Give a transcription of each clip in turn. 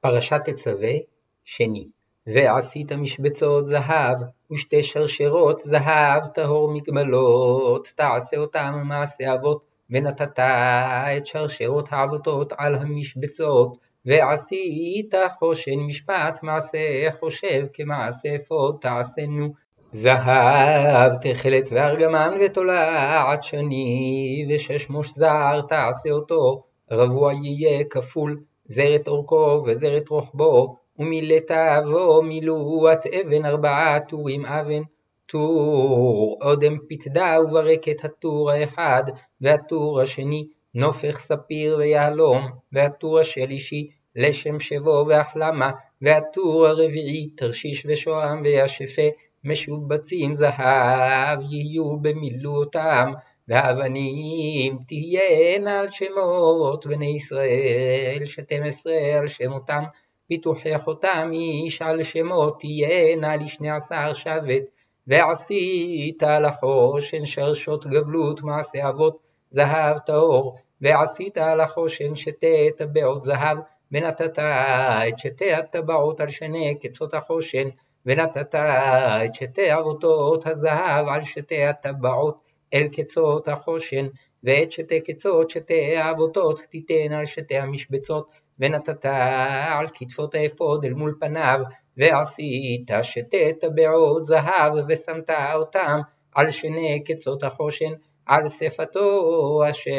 פרשת תצווה, שני. ועשית משבצות זהב, ושתי שרשרות זהב טהור מגמלות, תעשה אותם מעשה אבות, ונתת את שרשרות העבותות על המשבצות, ועשית חושן משפט מעשה חושב כמעשה אפוד תעשנו. זהב תכלת וארגמן ותולעת שני, ושש מוש זר תעשה אותו, רבוע יהיה כפול, זרת אורכו וזרת רוחבו, ומילתיו מילואת אבן ארבעה טורים אבן. טור אודם פתדה וברקת הטור האחד, והטור השני נופך ספיר ויהלום, והטור השלישי לשם שבו והחלמה, והטור הרביעי תרשיש ושוהם וישפה, משובצים זהב יהיו במילאותם, והאבנים תהיינה על שמות בני ישראל, שתים עשרה על שמותם, פיתוחי חותם איש על שמות תהיינה לשני עשר שבט, ועשית לחושן שרשות גבלות מעשה אבות זהב טהור, ועשית לחושן שתי טבעות זהב, ונתת את שתי הטבעות על שני קצות החושן, ונתת את שתי אבותות הזהב על שתי הטבעות אל קצות החושן, ואת שתי קצות שתי אבותות תיתן על שתי המשבצות, ונתת על כתפות האפוד אל מול פניו, ועשית שתי טבעות זהב, ושמת אותם על שני קצות החושן, על שפתו אשר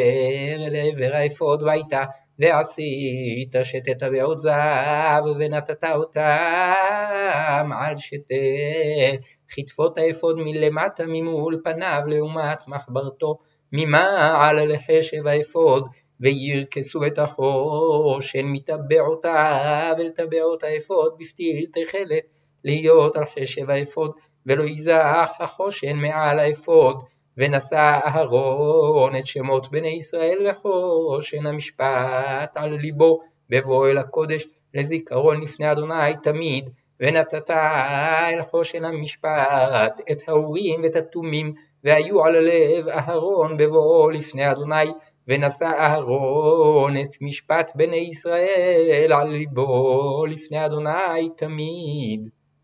לעבר האפוד והייתה, ועשית שתי טבעות זהב, ונתת אותם על שתי כתפות האפוד מלמטה ממול פניו לעומת מחברתו, ממעל לחשב האפוד, וירכסו את החושן מטבעותיו אל טבעות האפוד בפתיל תכלת, להיות על חשב האפוד, ולא יזח החושן מעל האפוד. ונשא אהרון את שמות בני ישראל בחושן המשפט על ליבו, בבואו אל הקודש לזיכרון לפני אדוני תמיד, ונתת אל חושן המשפט את האורים ואת התומים, והיו על לב אהרון בבואו לפני אדוני, ונשא אהרון את משפט בני ישראל על ליבו לפני אדוני תמיד.